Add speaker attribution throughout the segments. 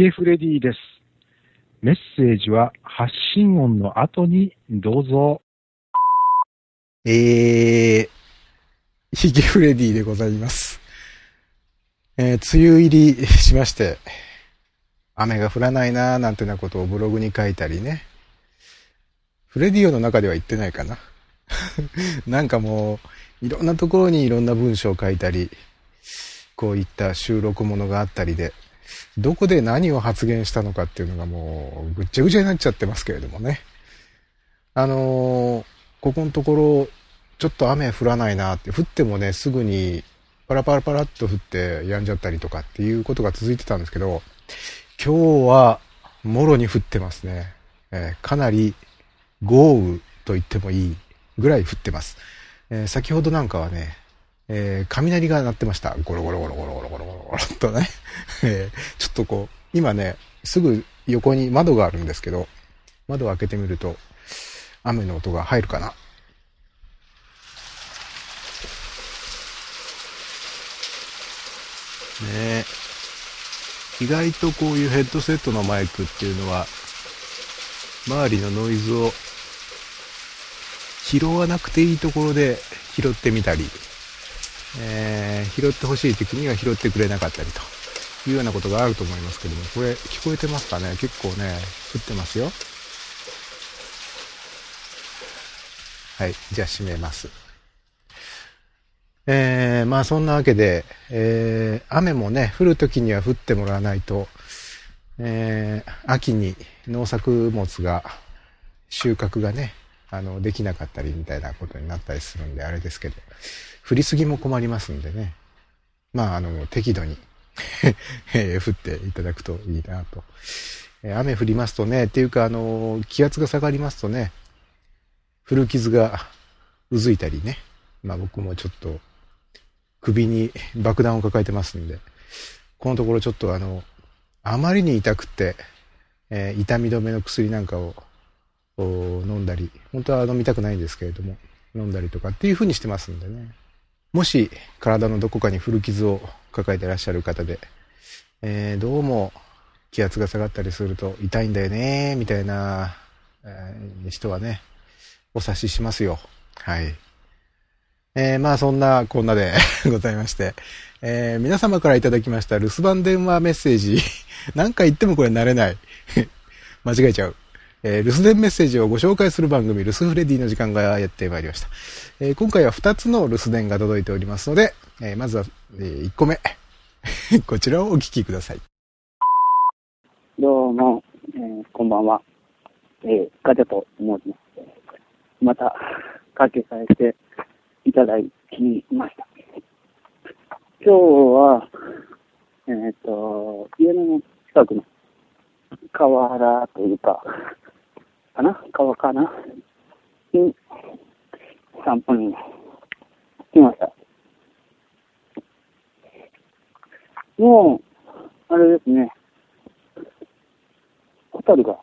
Speaker 1: ゲフレディです。メッセージは発信音の後にどうぞ。
Speaker 2: えー、ヒゲフレディでございます。えー、梅雨入りしまして、雨が降らないなーなんてなことをブログに書いたりね。フレディオの中では言ってないかな。なんかもう、いろんなところにいろんな文章を書いたり、こういった収録ものがあったりで、どこで何を発言したのかっていうのがもうぐっちゃぐちゃになっちゃってますけれどもね。あのーここのところ、ちょっと雨降らないなって、降ってもね、すぐにパラパラパラっと降って止んじゃったりとかっていうことが続いてたんですけど、今日はもろに降ってますね。えーかなり豪雨と言ってもいいぐらい降ってます。えー先ほどなんかはね、えー雷が鳴ってました。ゴロゴロゴロゴロゴロゴロゴロゴロっとね。えーちょっとこう、今ね、すぐ横に窓があるんですけど、窓を開けてみると、雨の音が入るかな。ね意外とこういうヘッドセットのマイクっていうのは、周りのノイズを拾わなくていいところで拾ってみたり、えー拾ってほしい時には拾ってくれなかったりというようなことがあると思いますけども、これ聞こえてますかね？結構ね、降ってますよ。はい、じゃあ閉めます。えー、まあそんなわけで、えー、雨もね、降る時には降ってもらわないと、えー、秋に農作物が、収穫がね、あの、できなかったりみたいなことになったりするんで、あれですけど、降りすぎも困りますんでね、まあ、あの、適度に え降っていただくといいなと。雨降りますとね、っていうか、あの、気圧が下がりますとね、古傷がうずいたりね、まあ僕もちょっと首に爆弾を抱えてますんで、このところちょっとあの、あまりに痛くて、えー痛み止めの薬なんかを飲んだり、本当は飲みたくないんですけれども、飲んだりとかっていう風にしてますんでね。もし体のどこかに古傷を抱えてらっしゃる方で、えーどうも気圧が下がったりすると痛いんだよね、みたいな、えー人はね、お察ししますよ。はい。えーまあそんなこんなで ございまして、えー皆様からいただきました留守番電話メッセージ、何回言ってもこれ慣れない。間違えちゃう。えー留守電メッセージをご紹介する番組、留守フレディの時間がやってまいりました。えー今回は2つの留守電が届いておりますので、えーまずは、え1個目。こちらをお聞きください。
Speaker 3: どうも、えーこんばんは。えーガチャと申します。また、かけさせていただきました。今日は、えっ、と、家の近くの河原というか、かな？川かな？に散歩に来ました。もう、あれですね、ホタルが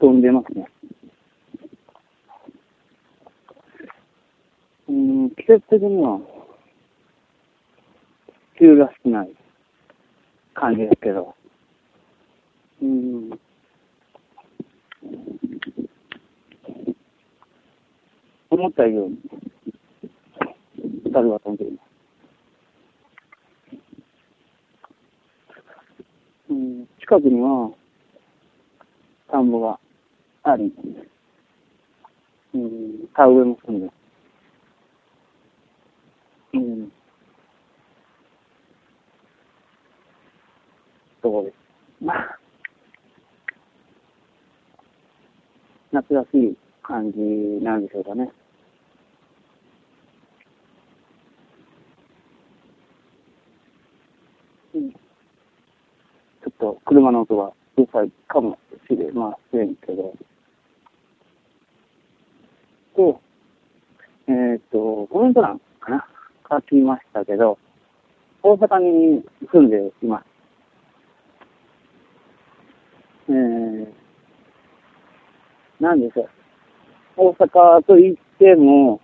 Speaker 3: 飛んでますね。うん、季節的には、梅雨らしくない感じですけど、うん、思ったように、ホタルが飛んでいます。うん、近くには田んぼがあり、うん、田植えも済んで、うん、とこで？す。まあ、夏らしい感じなんでしょうかね。うんちょっと車の音がうるさいかもしれませんけど。で、えっ、と、コメント欄かな？書きましたけど、大阪に住んでいます。えー、なんでしょう。大阪といっても、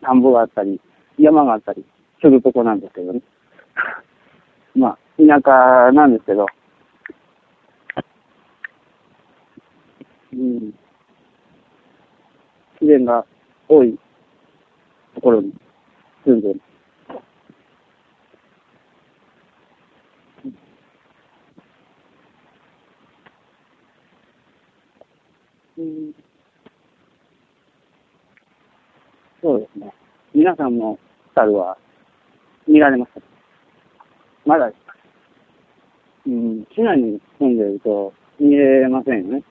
Speaker 3: 田んぼがあったり、山があったり、するとこなんですけどね。まあ、田舎なんですけど、うん。自然が多いところに住んでる。うんそうですね。皆さんも猿は見られましたまだうん、市内に住んでると見れませんよね。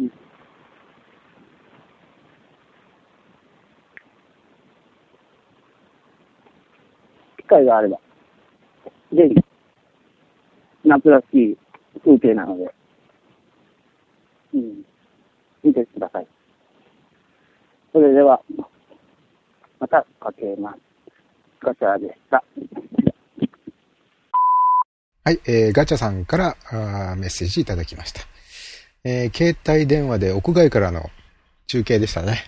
Speaker 3: うん機会があれば、ぜひ、夏らしい風景なので、うん、見てください。それでは、またかけます。ガチャでした。
Speaker 2: はい、えーガチャさんからあーメッセージいただきました。えー携帯電話で屋外からの中継でしたね。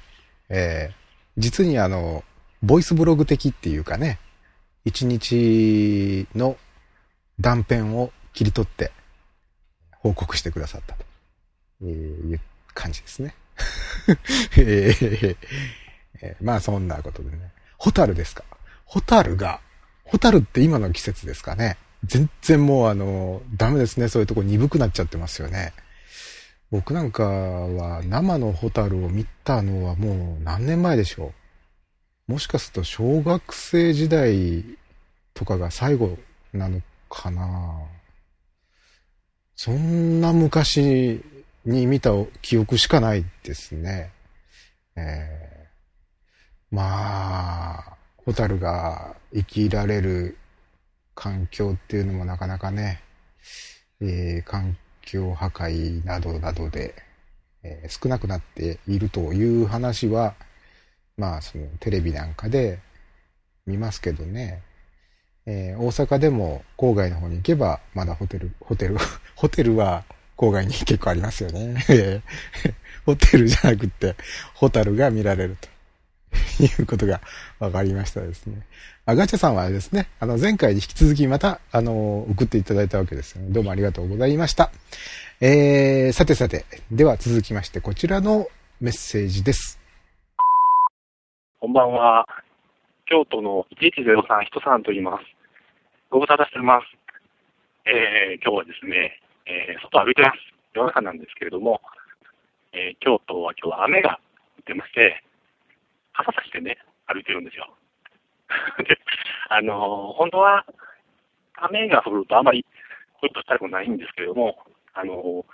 Speaker 2: えー実にあの、ボイスブログ的っていうかね、一日の断片を切り取って報告してくださったと、いう感じですね。えーえーまあそんなことでね。ホタルですか？ホタルが、ホタルって今の季節ですかね？全然もうあの、ダメですね。そういうとこ鈍くなっちゃってますよね。僕なんかは生のホタルを見たのはもう何年前でしょう。もしかすると小学生時代とかが最後なのかな。そんな昔に見た記憶しかないですね。えーまあ、ホタルが生きられる環境っていうのもなかなかね、えー環境破壊などなどで、えー少なくなっているという話は、まあ、そのテレビなんかで見ますけどね、えー大阪でも郊外の方に行けば、まだホテル、ホテル、ホテルは郊外に結構ありますよね。ホテルじゃなくって、ホタルが見られると。いうことが分かりましたですね。あ、ガチャさんはですね、あの、前回に引き続きまた、あの、送っていただいたわけですよね。どうもありがとうございました。えー、さてさて、では続きまして、こちらのメッセージです。
Speaker 4: こんばんは。京都の1103人さんと言います。ご無沙汰しております。えー、今日はですね、えー、外歩いてます。夜中なんですけれども、えー、京都は今日は雨が降ってまして、傘さしてね、歩いてるんですよ。で、あのー本当は、雨が降るとあまり降るとしたくないんですけれども、あのー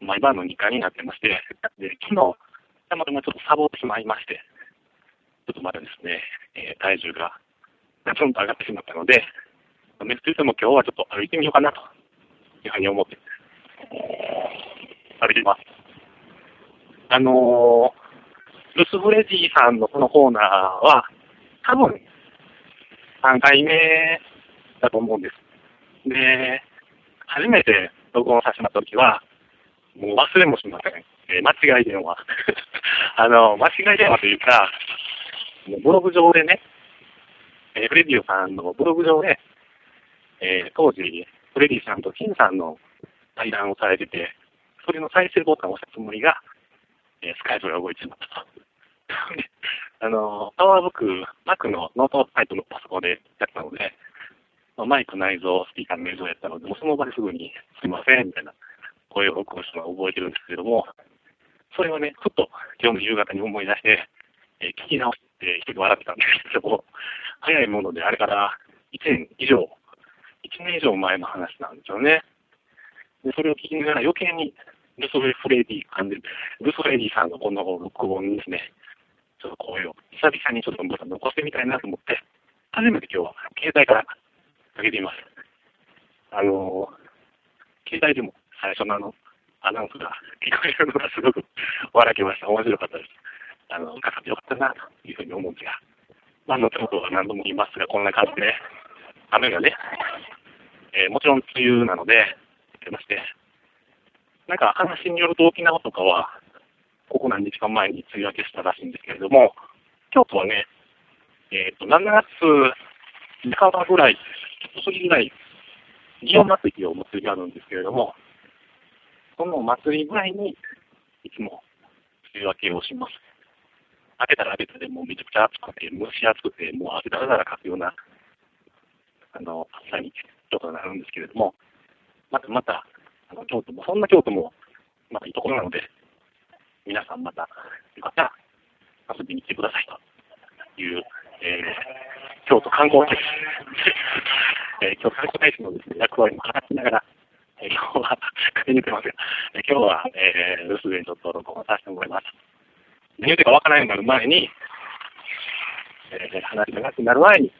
Speaker 4: 毎晩の2階になってまして、で、昨日、たまたまちょっとサボってしまいまして、ちょっとまだですね、えー体重がガツンと上がってしまったので、メスといても今日はちょっと歩いてみようかなというふうに思って、歩いています。あのールスフレジーさんのこのコーナーは、多分、3回目だと思うんです。で、初めて録音させたときは、もう忘れもしません。えー間違い電話。あの、間違い電話というか、もうブログ上でね、えーフレディオさんのブログ上で、えー当時、フレディさんと金さんの対談をされてて、それの再生ボタンを押したつもりが、えースカイプが動いてしまったと。あの、パワーブック、Mac のノートタイプのパソコンでやったので、マイク内蔵、スピーカーの内蔵やったので、もうその場ですぐに、すいません、みたいな声を録音したのを覚えてるんですけども、それをね、ふっと今日の夕方に思い出して、えー聞き直して一人笑ってたんですけども、早いものであれから1年以上、1年以上前の話なんですよね。で、それを聞きながら余計にルスフレディ感じる、ルスフレディさんのこの録音にですね、ちょっと声を久々にちょっと残してみたいなと思って、初めて今日は携帯からかけてみます。あのー、携帯でも最初のあの、アナウンスが聞こえるのがすごく笑けました。面白かったです。あの、かかってよかったな、というふうに思うんですが。まあ、後ほどは何度も言いますが、こんな感じで、雨がね、えーもちろん梅雨なので、出まして、なんか話によると沖縄とかは、ここ何日間前に梅雨明けしたらしいんですけれども、京都はね、えっ、と、7月半ばぐらい、遅ぎぐらい、祇園祭りをお祭りがあるんですけれども、その祭りぐらいに、いつも梅雨明けをします。開けたら開けたでもうめちゃくちゃ暑くて、蒸し暑くて、もう汗だらだらかくような、あの、暑さにちょっとなるんですけれども、またまた、あの、京都も、そんな京都も、またいいところなので、皆さんまた、よかったら遊びに来てくださいという、えー、京都観光大使、えー、京都観光大使のですね、役割も果たしながら、えー、今日は、駆け抜けますが、えー、今日は、えー、留守でちょっと録音させてもらいます。何言うてかわからないようになる前に、えー、話がなくなる前に、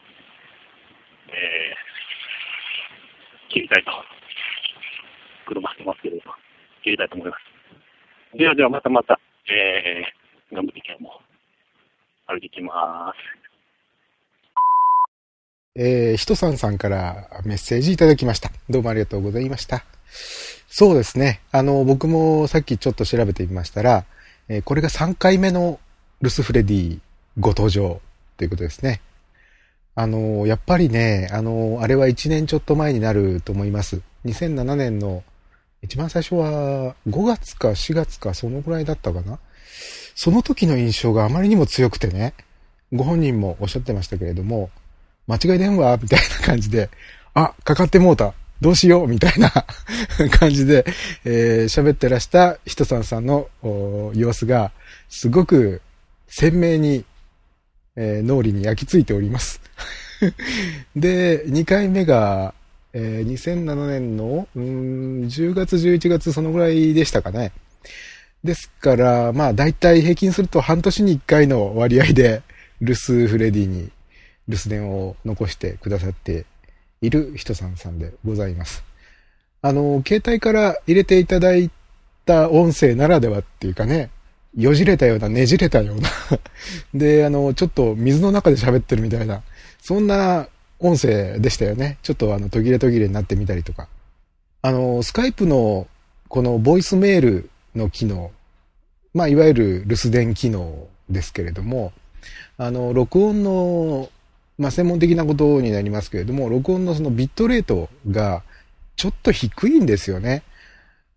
Speaker 4: えー、切りたいと。車してますけれども、切りたいと思います。ではではまたまた、えー、頑張って今日も歩いていきます。
Speaker 2: えー、ひとさんさんからメッセージいただきました。どうもありがとうございました。そうですね。あの、僕もさっきちょっと調べてみましたら、えーこれが3回目のルスフレディご登場ということですね。あの、やっぱりね、あの、あれは1年ちょっと前になると思います。2007年の一番最初は5月か4月かそのぐらいだったかな。その時の印象があまりにも強くてね、ご本人もおっしゃってましたけれども、間違い電話？みたいな感じで、あ、かかってもうた。どうしよう？みたいな 感じで、えー喋ってらしたひとさんさんの様子が、すごく鮮明に、えー脳裏に焼き付いております。で、2回目が、えー2007年の、うん、10月、11月、そのぐらいでしたかね。ですから、まあ、だいたい平均すると半年に1回の割合で、留守フレディに留守電を残してくださっている人さんさんでございます。あの、携帯から入れていただいた音声ならではっていうかね、よじれたような、ねじれたような、で、あの、ちょっと水の中で喋ってるみたいな、そんな音声でしたよね。ちょっとあの、途切れ途切れになってみたりとか。あの、スカイプのこのボイスメールの機能、まあ、いわゆる留守電機能ですけれども、あの、録音の、まあ、専門的なことになりますけれども、録音のそのビットレートがちょっと低いんですよね。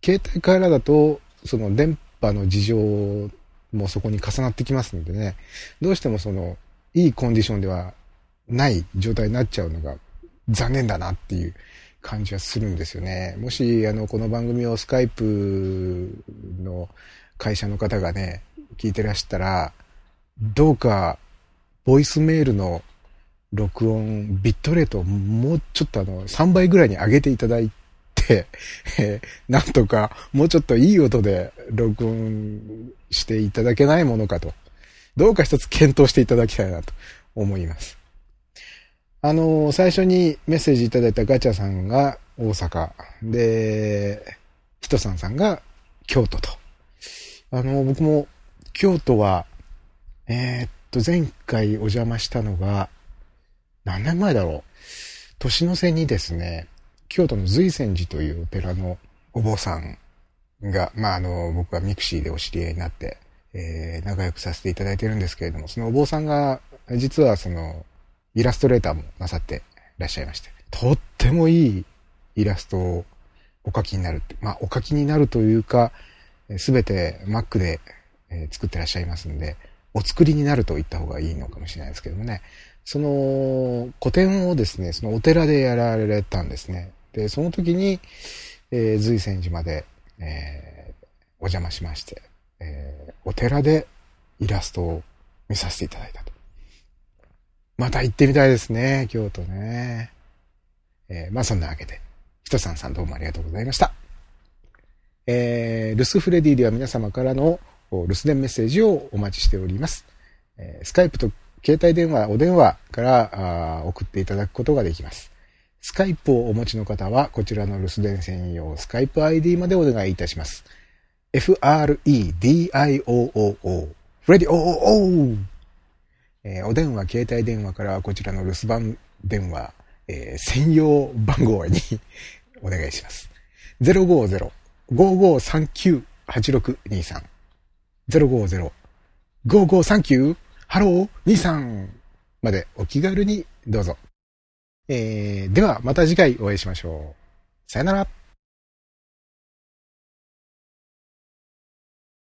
Speaker 2: 携帯からだと、その電波の事情もそこに重なってきますのでね、どうしてもその、いいコンディションではない状態になっちゃうのが残念だなっていう感じはするんですよね。もし、あの、この番組をスカイプの会社の方がね、聞いてらしたら、どうか、ボイスメールの録音、ビットレートをもうちょっとあの、3倍ぐらいに上げていただいて、なんとか、もうちょっといい音で録音していただけないものかと、どうか一つ検討していただきたいなと思います。あの、最初にメッセージいただいたガチャさんが大阪、で、ひとさんさんが京都と。あの、僕も京都は、えーっと、前回お邪魔したのが、何年前だろう。年の瀬にですね、京都の随泉寺というお寺のお坊さんが、まあ、あの、僕は mixi でお知り合いになって、えー仲良くさせていただいてるんですけれども、そのお坊さんが、実はその、イラストレーターもなさっていらっしゃいまして、とってもいいイラストをお書きになる、まあ、お書きになるというか、すべて Mac で、作ってらっしゃいますんで、お作りになると言った方がいいのかもしれないですけどもね。その古典をですね、そのお寺でやられたんですね。で、その時に、えー随泉寺まで、えーお邪魔しまして、えーお寺でイラストを見させていただいたと。また行ってみたいですね、京都ね。えーまあそんなわけで、ひとさんさんどうもありがとうございました。えー、ルスフレディでは皆様からの留守電メッセージをお待ちしております。えースカイプと携帯電話、お電話からあ送っていただくことができます。スカイプをお持ちの方は、こちらの留守電専用スカイプ ID までお願いいたします。f-r-e-d-i-o-o-o フレディ o-o-o えーお電話、携帯電話からこちらの留守番電話、えー専用番号に お願いします。050-5539-8623 050-5539ハロー23までお気軽にどうぞ。えー、ではまた次回お会いしましょう。さよなら。